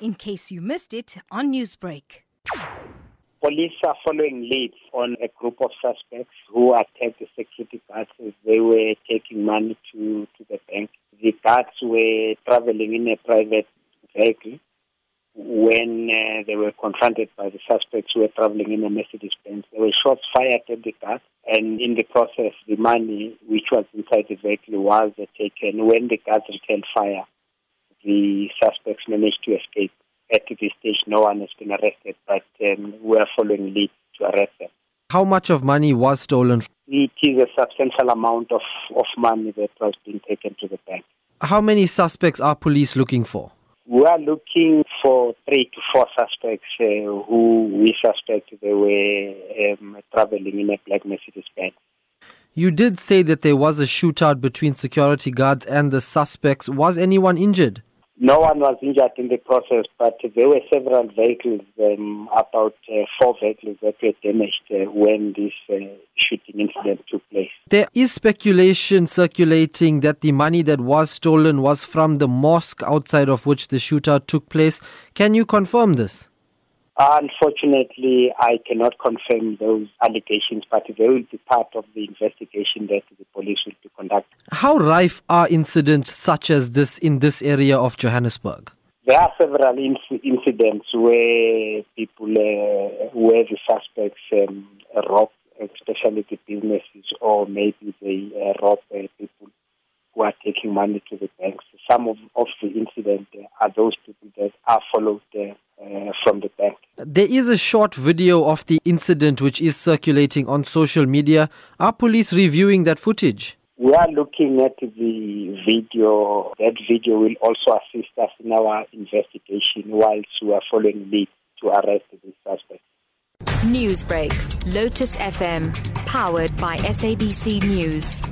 in case you missed it on Newsbreak. Police are following leads on a group of suspects who attacked the security guards as they were taking money to, to the bank. The guards were traveling in a private vehicle when uh, they were confronted by the suspects who were traveling in a Mercedes Benz. There were shots fired at the guards, and in the process, the money which was inside the vehicle was taken. When the guards returned fire, the suspects managed to escape. At this stage, no one has been arrested, but um, we are following leads to arrest them. How much of money was stolen? It is a substantial amount of, of money that was being taken to the bank. How many suspects are police looking for? We are looking for three to four suspects uh, who we suspect they were um, traveling in a black Mercedes Benz. You did say that there was a shootout between security guards and the suspects. Was anyone injured? No one was injured in the process, but there were several vehicles, um, about uh, four vehicles that were damaged uh, when this uh, shooting incident took place. There is speculation circulating that the money that was stolen was from the mosque outside of which the shootout took place. Can you confirm this? Unfortunately, I cannot confirm those allegations, but they will be part of the investigation that the police will. How rife are incidents such as this in this area of Johannesburg? There are several inc- incidents where people, uh, where the suspects um, rob, especially the businesses, or maybe they uh, rob uh, people who are taking money to the banks. Some of, of the incidents uh, are those people that are followed uh, uh, from the bank. There is a short video of the incident which is circulating on social media. Are police reviewing that footage? We are looking at the video. That video will also assist us in our investigation whilst we are following lead to arrest the suspect. Newsbreak, Lotus FM, powered by SABC News.